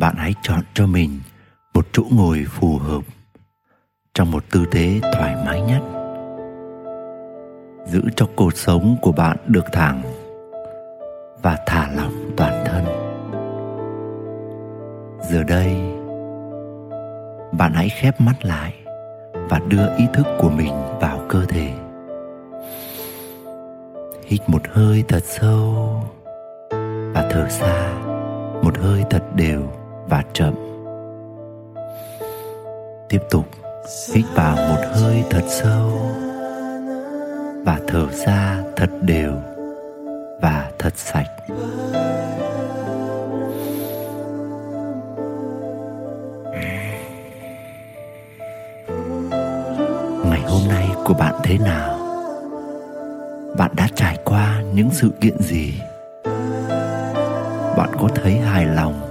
bạn hãy chọn cho mình một chỗ ngồi phù hợp, trong một tư thế thoải mái nhất. Giữ cho cột sống của bạn được thẳng và thả lỏng toàn thân. Giờ đây, bạn hãy khép mắt lại và đưa ý thức của mình vào cơ thể. Hít một hơi thật sâu và thở ra một hơi thật đều và chậm. Tiếp tục, hít vào một hơi thật sâu và thở ra thật đều và thật sạch. Ngày hôm nay của bạn thế nào? Bạn đã trải qua những sự kiện gì? Bạn có thấy hài lòng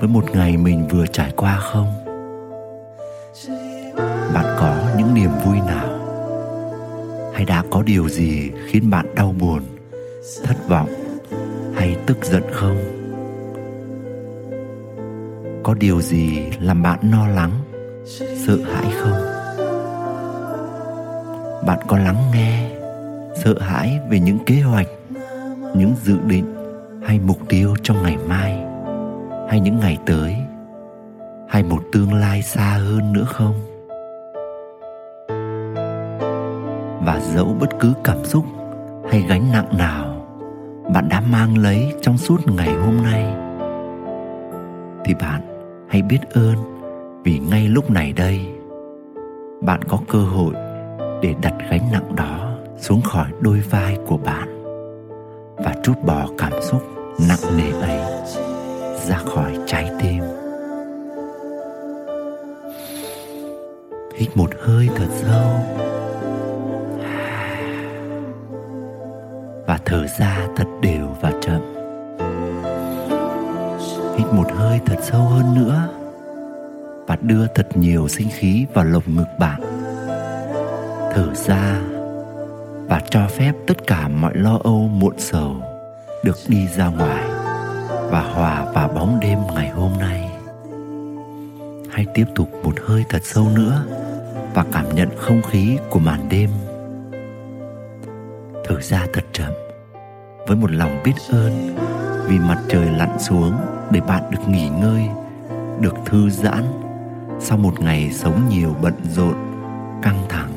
với một ngày mình vừa trải qua không? Bạn có những niềm vui nào? Hay đã có điều gì khiến bạn đau buồn, thất vọng hay tức giận không? Có điều gì làm bạn lo lắng, sợ hãi không? Bạn có lắng nghe, sợ hãi về những kế hoạch, những dự định hay mục tiêu trong ngày mai? Hay những ngày tới? Hay một tương lai xa hơn nữa không? Và dẫu bất cứ cảm xúc hay gánh nặng nào bạn đã mang lấy trong suốt ngày hôm nay, thì bạn hãy biết ơn vì ngay lúc này đây bạn có cơ hội để đặt gánh nặng đó xuống khỏi đôi vai của bạn và trút bỏ cảm xúc nặng nề ấy ra khỏi trái tim. Hít một hơi thật sâu. Và thở ra thật đều và chậm. Hít một hơi thật sâu hơn nữa. Và đưa thật nhiều sinh khí vào lồng ngực bạn. Thở ra và cho phép tất cả mọi lo âu, muộn sầu được đi ra ngoài và hòa vào bóng đêm ngày hôm nay. Hãy tiếp tục một hơi thật sâu nữa và cảm nhận không khí của màn đêm. Thở ra thật chậm, với một lòng biết ơn vì mặt trời lặn xuống để bạn được nghỉ ngơi, được thư giãn sau một ngày sống nhiều bận rộn, căng thẳng.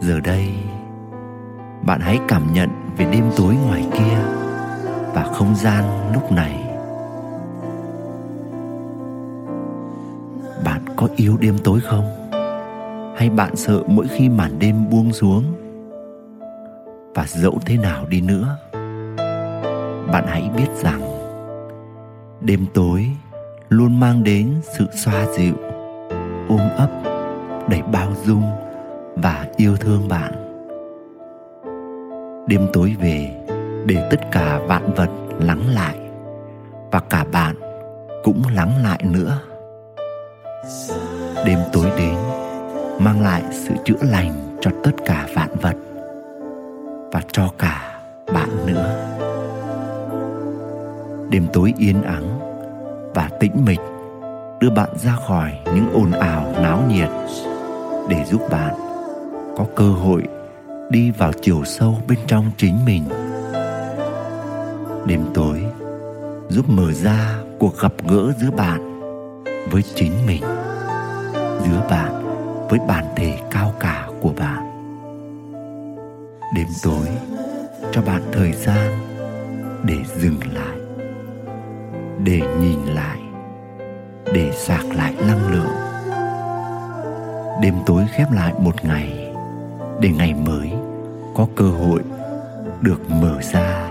Giờ đây, bạn hãy cảm nhận về đêm tối ngoài kia và không gian lúc này. Bạn có yêu đêm tối không? Hay bạn sợ mỗi khi màn đêm buông xuống? Và dẫu thế nào đi nữa, bạn hãy biết rằng đêm tối luôn mang đến sự xoa dịu, ôm ấp, đầy bao dung và yêu thương bạn. Đêm tối về để tất cả vạn vật lắng lại. Và cả bạn cũng lắng lại nữa. Đêm tối đến, mang lại sự chữa lành cho tất cả vạn vật. Và cho cả bạn nữa. Đêm tối yên ắng và tĩnh mịch đưa bạn ra khỏi những ồn ào náo nhiệt để giúp bạn có cơ hội đi vào chiều sâu bên trong chính mình đêm tối, giúp mở ra cuộc gặp gỡ giữa bạn với chính mình, giữa bạn với bản thể cao cả của bạn. Đêm tối, cho bạn thời gian để dừng lại, để nhìn lại, để sạc lại năng lượng. Đêm tối khép lại một ngày để ngày mới có cơ hội được mở ra.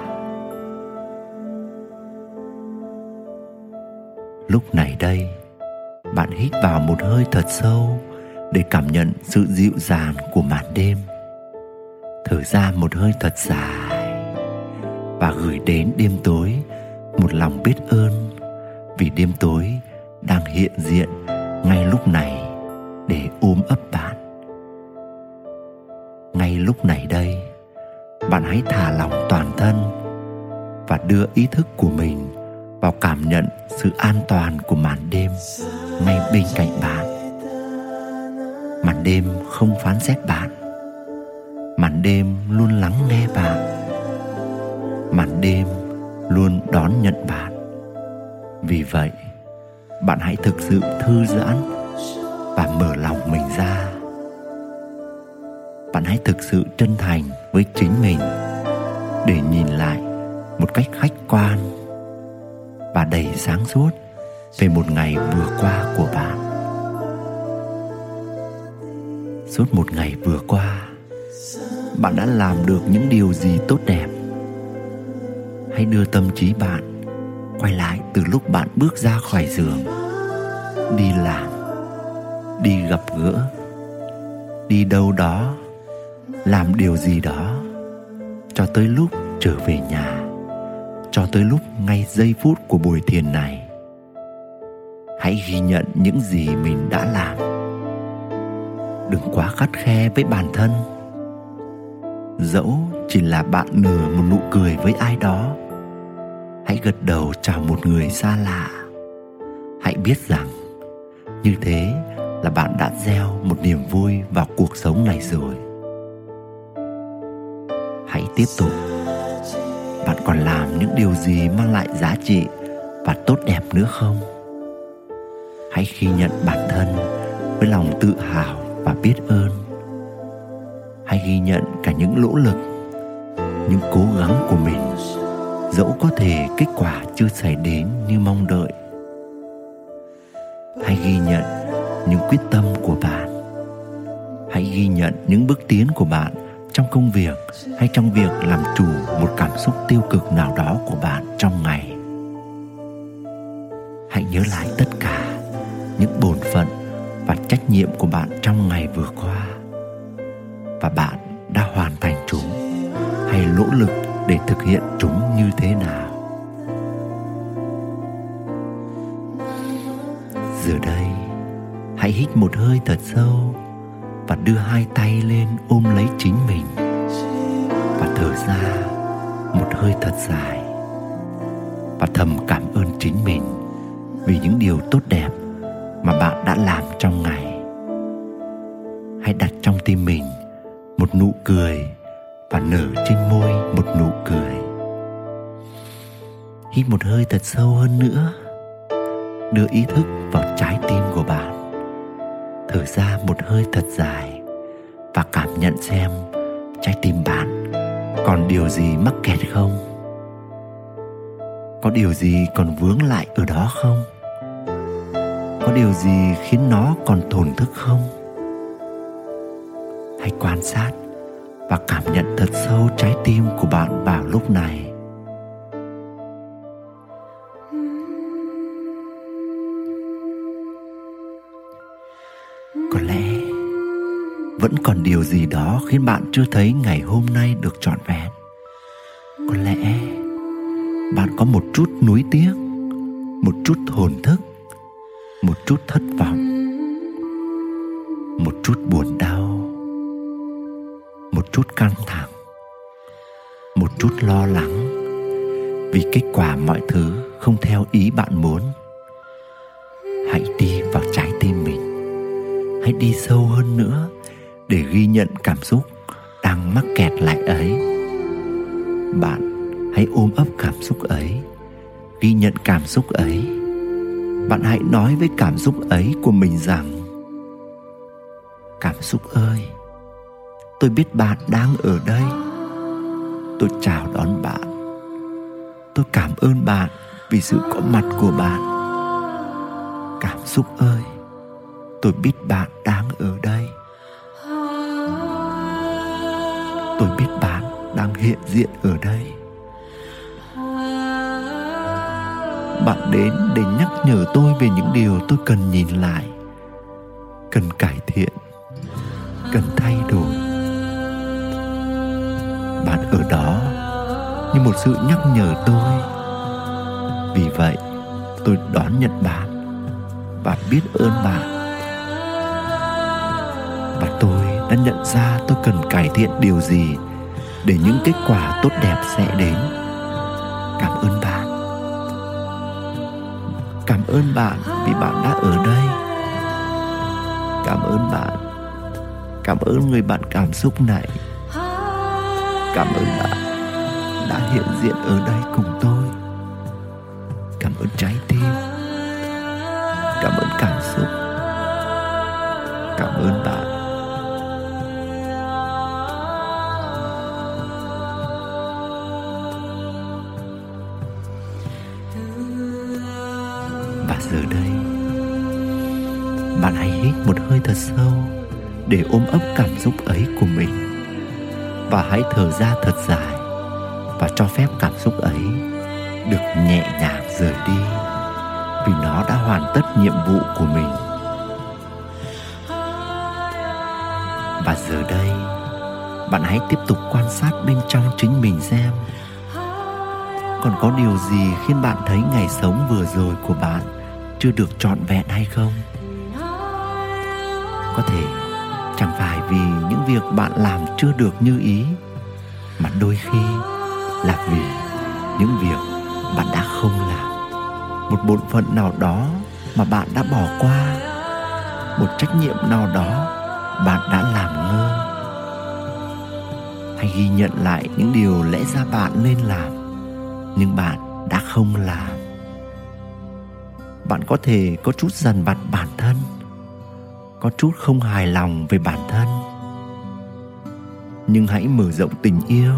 Lúc này đây, bạn hít vào một hơi thật sâu để cảm nhận sự dịu dàng của màn đêm. Thở ra một hơi thật dài và gửi đến đêm tối một lòng biết ơn vì đêm tối đang hiện diện ngay lúc này để ôm ấp bạn. Ngay lúc này đây, bạn hãy thả lỏng toàn thân và đưa ý thức của mình vào cảm nhận sự an toàn của màn đêm ngay bên cạnh bạn. Màn đêm không phán xét bạn. Màn đêm luôn lắng nghe bạn. Màn đêm luôn đón nhận bạn. Vì vậy, bạn hãy thực sự thư giãn và mở lòng mình ra. Bạn hãy thực sự chân thành với chính mình để nhìn lại một cách khách quan và đầy sáng suốt về một ngày vừa qua của bạn suốt một ngày vừa qua, bạn đã làm được những điều gì tốt đẹp? Hãy đưa tâm trí bạn quay lại từ lúc bạn bước ra khỏi giường, đi làm, đi gặp gỡ, đi đâu đó, làm điều gì đó cho tới lúc trở về nhà cho tới lúc ngay giây phút của buổi thiền này. Hãy ghi nhận những gì mình đã làm. Đừng quá khắt khe với bản thân. Dẫu chỉ là bạn nửa một nụ cười với ai đó, hãy gật đầu chào một người xa lạ. Hãy biết rằng, như thế là bạn đã gieo một niềm vui vào cuộc sống này rồi. Hãy tiếp tục bạn còn làm những điều gì mang lại giá trị và tốt đẹp nữa không? Hãy ghi nhận bản thân với lòng tự hào và biết ơn. Hãy ghi nhận cả những nỗ lực, những cố gắng của mình, dẫu có thể kết quả chưa xảy đến như mong đợi. Hãy ghi nhận những quyết tâm của bạn. Hãy ghi nhận những bước tiến của bạn trong công việc hay trong việc làm chủ một cảm xúc tiêu cực nào đó của bạn trong ngày. Hãy nhớ lại tất cả những bổn phận và trách nhiệm của bạn trong ngày vừa qua. Và bạn đã hoàn thành chúng hay nỗ lực để thực hiện chúng như thế nào? Giờ đây, hãy hít một hơi thật sâu và đưa hai tay lên ôm lấy chính mình. Và thở ra một hơi thật dài. Và thầm cảm ơn chính mình vì những điều tốt đẹp mà bạn đã làm trong ngày. Hãy đặt trong tim mình một nụ cười và nở trên môi một nụ cười. Hít một hơi thật sâu hơn nữa. Đưa ý thức vào trái tim của bạn thở ra một hơi thật dài và cảm nhận xem trái tim bạn còn điều gì mắc kẹt không? Có điều gì còn vướng lại ở đó không? Có điều gì khiến nó còn thổn thức không? Hãy quan sát và cảm nhận thật sâu trái tim của bạn vào lúc này. Vẫn còn điều gì đó khiến bạn chưa thấy ngày hôm nay được trọn vẹn. Có lẽ bạn có một chút nuối tiếc, một chút hồn thức, một chút thất vọng, một chút buồn đau, một chút căng thẳng, một chút lo lắng vì kết quả mọi thứ không theo ý bạn muốn. Hãy đi vào trái tim mình. Hãy đi sâu hơn nữa để ghi nhận cảm xúc đang mắc kẹt lại ấy. Bạn hãy ôm ấp cảm xúc ấy, ghi nhận cảm xúc ấy. Bạn hãy nói với cảm xúc ấy của mình rằng, cảm xúc ơi, tôi biết bạn đang ở đây. Tôi chào đón bạn. Tôi cảm ơn bạn vì sự có mặt của bạn. Cảm xúc ơi, tôi biết bạn đang ở đây. Tôi biết bạn đang hiện diện ở đây. Bạn đến để nhắc nhở tôi về những điều tôi cần nhìn lại, cần cải thiện, cần thay đổi. Bạn ở đó như một sự nhắc nhở tôi. Vì vậy, tôi đón nhận bạn. Và biết ơn bạn. Nhận ra tôi cần cải thiện điều gì để những kết quả tốt đẹp sẽ đến. Cảm ơn bạn. Cảm ơn bạn vì bạn đã ở đây. Cảm ơn bạn. Cảm ơn người bạn cảm xúc này. Cảm ơn bạn đã hiện diện ở đây cùng tôi. Cảm ơn trái tim. Cảm ơn cảm xúc. Cảm ơn bạn. Hơi thật sâu để ôm ấp cảm xúc ấy của mình. Và hãy thở ra thật dài và cho phép cảm xúc ấy được nhẹ nhàng rời đi vì nó đã hoàn tất nhiệm vụ của mình. Và giờ đây, bạn hãy tiếp tục quan sát bên trong chính mình xem. Còn có điều gì khiến bạn thấy ngày sống vừa rồi của bạn chưa được trọn vẹn hay không? Có thể chẳng phải vì những việc bạn làm chưa được như ý, mà đôi khi là vì những việc bạn đã không làm. Một bổn phận nào đó mà bạn đã bỏ qua, một trách nhiệm nào đó bạn đã làm ngơ. Hãy ghi nhận lại những điều lẽ ra bạn nên làm, nhưng bạn đã không làm. Bạn có thể có chút dằn vặt bản thân có chút không hài lòng về bản thân. Nhưng hãy mở rộng tình yêu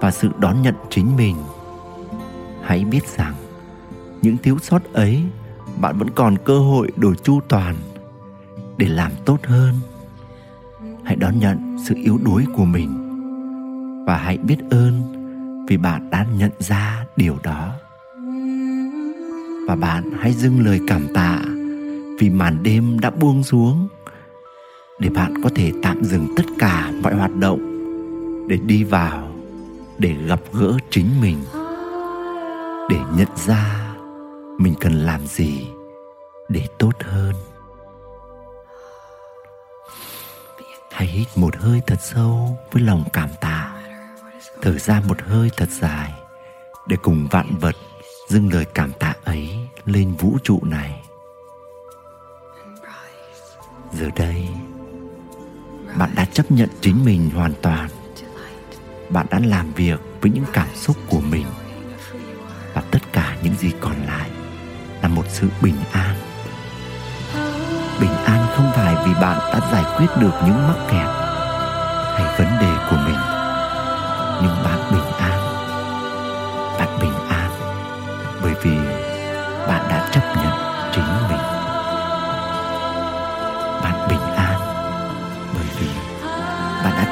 và sự đón nhận chính mình. Hãy biết rằng, những thiếu sót ấy bạn vẫn còn cơ hội đổi chu toàn để làm tốt hơn. Hãy đón nhận sự yếu đuối của mình và hãy biết ơn vì bạn đã nhận ra điều đó. Và bạn hãy dâng lời cảm tạ vì màn đêm đã buông xuống, để bạn có thể tạm dừng tất cả mọi hoạt động, để đi vào, để gặp gỡ chính mình, để nhận ra mình cần làm gì để tốt hơn. Hãy hít một hơi thật sâu với lòng cảm tạ. Thở ra một hơi thật dài để cùng vạn vật dâng lời cảm tạ ấy lên vũ trụ này giờ đây, bạn đã chấp nhận chính mình hoàn toàn. Bạn đã làm việc với những cảm xúc của mình. Và tất cả những gì còn lại là một sự bình an. Bình an không phải vì bạn đã giải quyết được những mắc kẹt hay vấn đề của mình.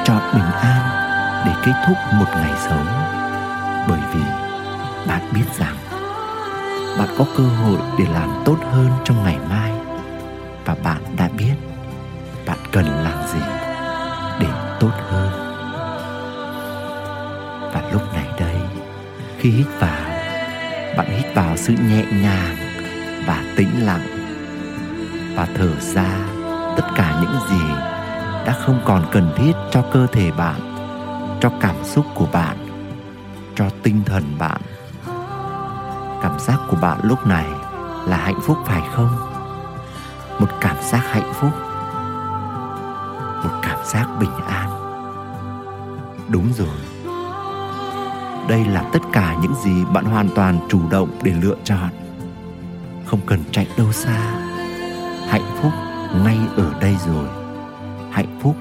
Chọn bình an để kết thúc một ngày sống. Bởi vì bạn biết rằng bạn có cơ hội để làm tốt hơn trong ngày mai. Và bạn đã biết bạn cần làm gì để tốt hơn. Và lúc này đây, khi hít vào, bạn hít vào sự nhẹ nhàng và tĩnh lặng và thở ra tất cả những gì đã không còn cần thiết cho cơ thể bạn, cho cảm xúc của bạn, cho tinh thần bạn. Cảm giác của bạn lúc này là hạnh phúc phải không? Một cảm giác hạnh phúc, một cảm giác bình an. Đúng rồi. Đây là tất cả những gì bạn hoàn toàn chủ động để lựa chọn. Không cần chạy đâu xa. Hạnh phúc ngay ở đây rồi hạnh phúc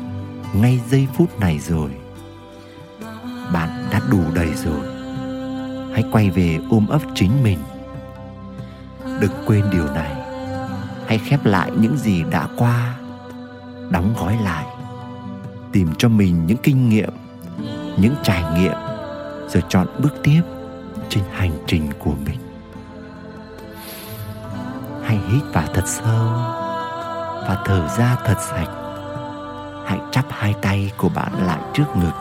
ngay giây phút này rồi. Bạn đã đủ đầy rồi. Hãy quay về ôm ấp chính mình. Đừng quên điều này. Hãy khép lại những gì đã qua. Đóng gói lại. Tìm cho mình những kinh nghiệm, những trải nghiệm rồi chọn bước tiếp trên hành trình của mình. Hãy hít vào thật sâu và thở ra thật sạch hãy chắp hai tay của bạn lại trước ngực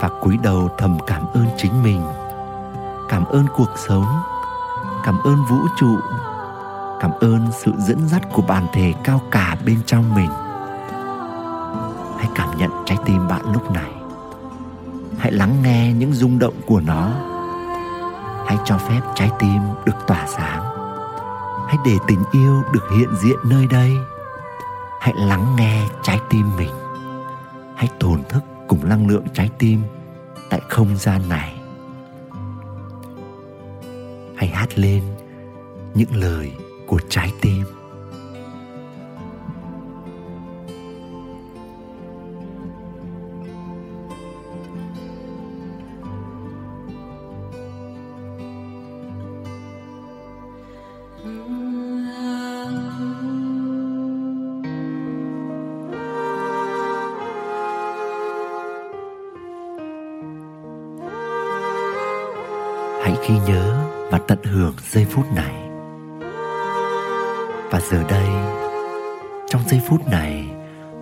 và cúi đầu thầm cảm ơn chính mình, cảm ơn cuộc sống, cảm ơn vũ trụ, cảm ơn sự dẫn dắt của bản thể cao cả bên trong mình. Hãy cảm nhận trái tim bạn lúc này. Hãy lắng nghe những rung động của nó. Hãy cho phép trái tim được tỏa sáng. Hãy để tình yêu được hiện diện nơi đây hãy lắng nghe trái tim mình. Hãy tồn thức cùng năng lượng trái tim tại không gian này. Hãy hát lên những lời của trái tim. Khi ghi nhớ và tận hưởng giây phút này. Và giờ đây, trong giây phút này,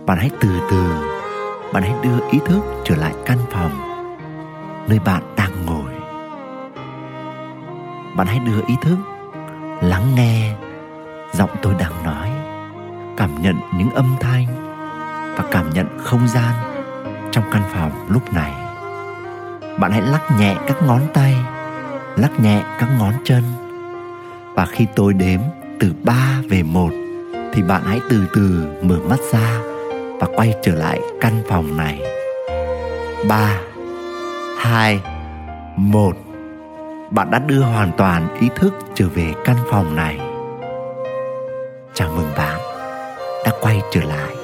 bạn hãy từ từ, bạn hãy đưa ý thức trở lại căn phòng, nơi bạn đang ngồi. Bạn hãy đưa ý thức lắng nghe giọng tôi đang nói, cảm nhận những âm thanh và cảm nhận không gian trong căn phòng lúc này. Bạn hãy lắc nhẹ các ngón tay lắc nhẹ các ngón chân và khi tôi đếm từ 3 về 1 thì bạn hãy từ từ mở mắt ra và quay trở lại căn phòng này. 3 2 1 Bạn đã đưa hoàn toàn ý thức trở về căn phòng này. Chào mừng bạn đã quay trở lại.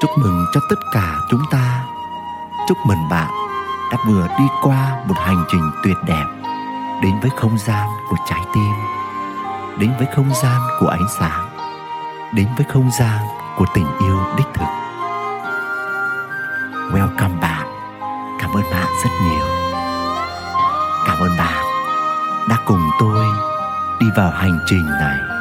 Chúc mừng cho tất cả chúng ta. Chúc mừng bạn đã vừa đi qua một hành trình tuyệt đẹp đến với không gian của trái tim, đến với không gian của ánh sáng, đến với không gian của tình yêu đích thực. Welcome bạn. Cảm ơn bạn rất nhiều. Cảm ơn bạn đã cùng tôi đi vào hành trình này.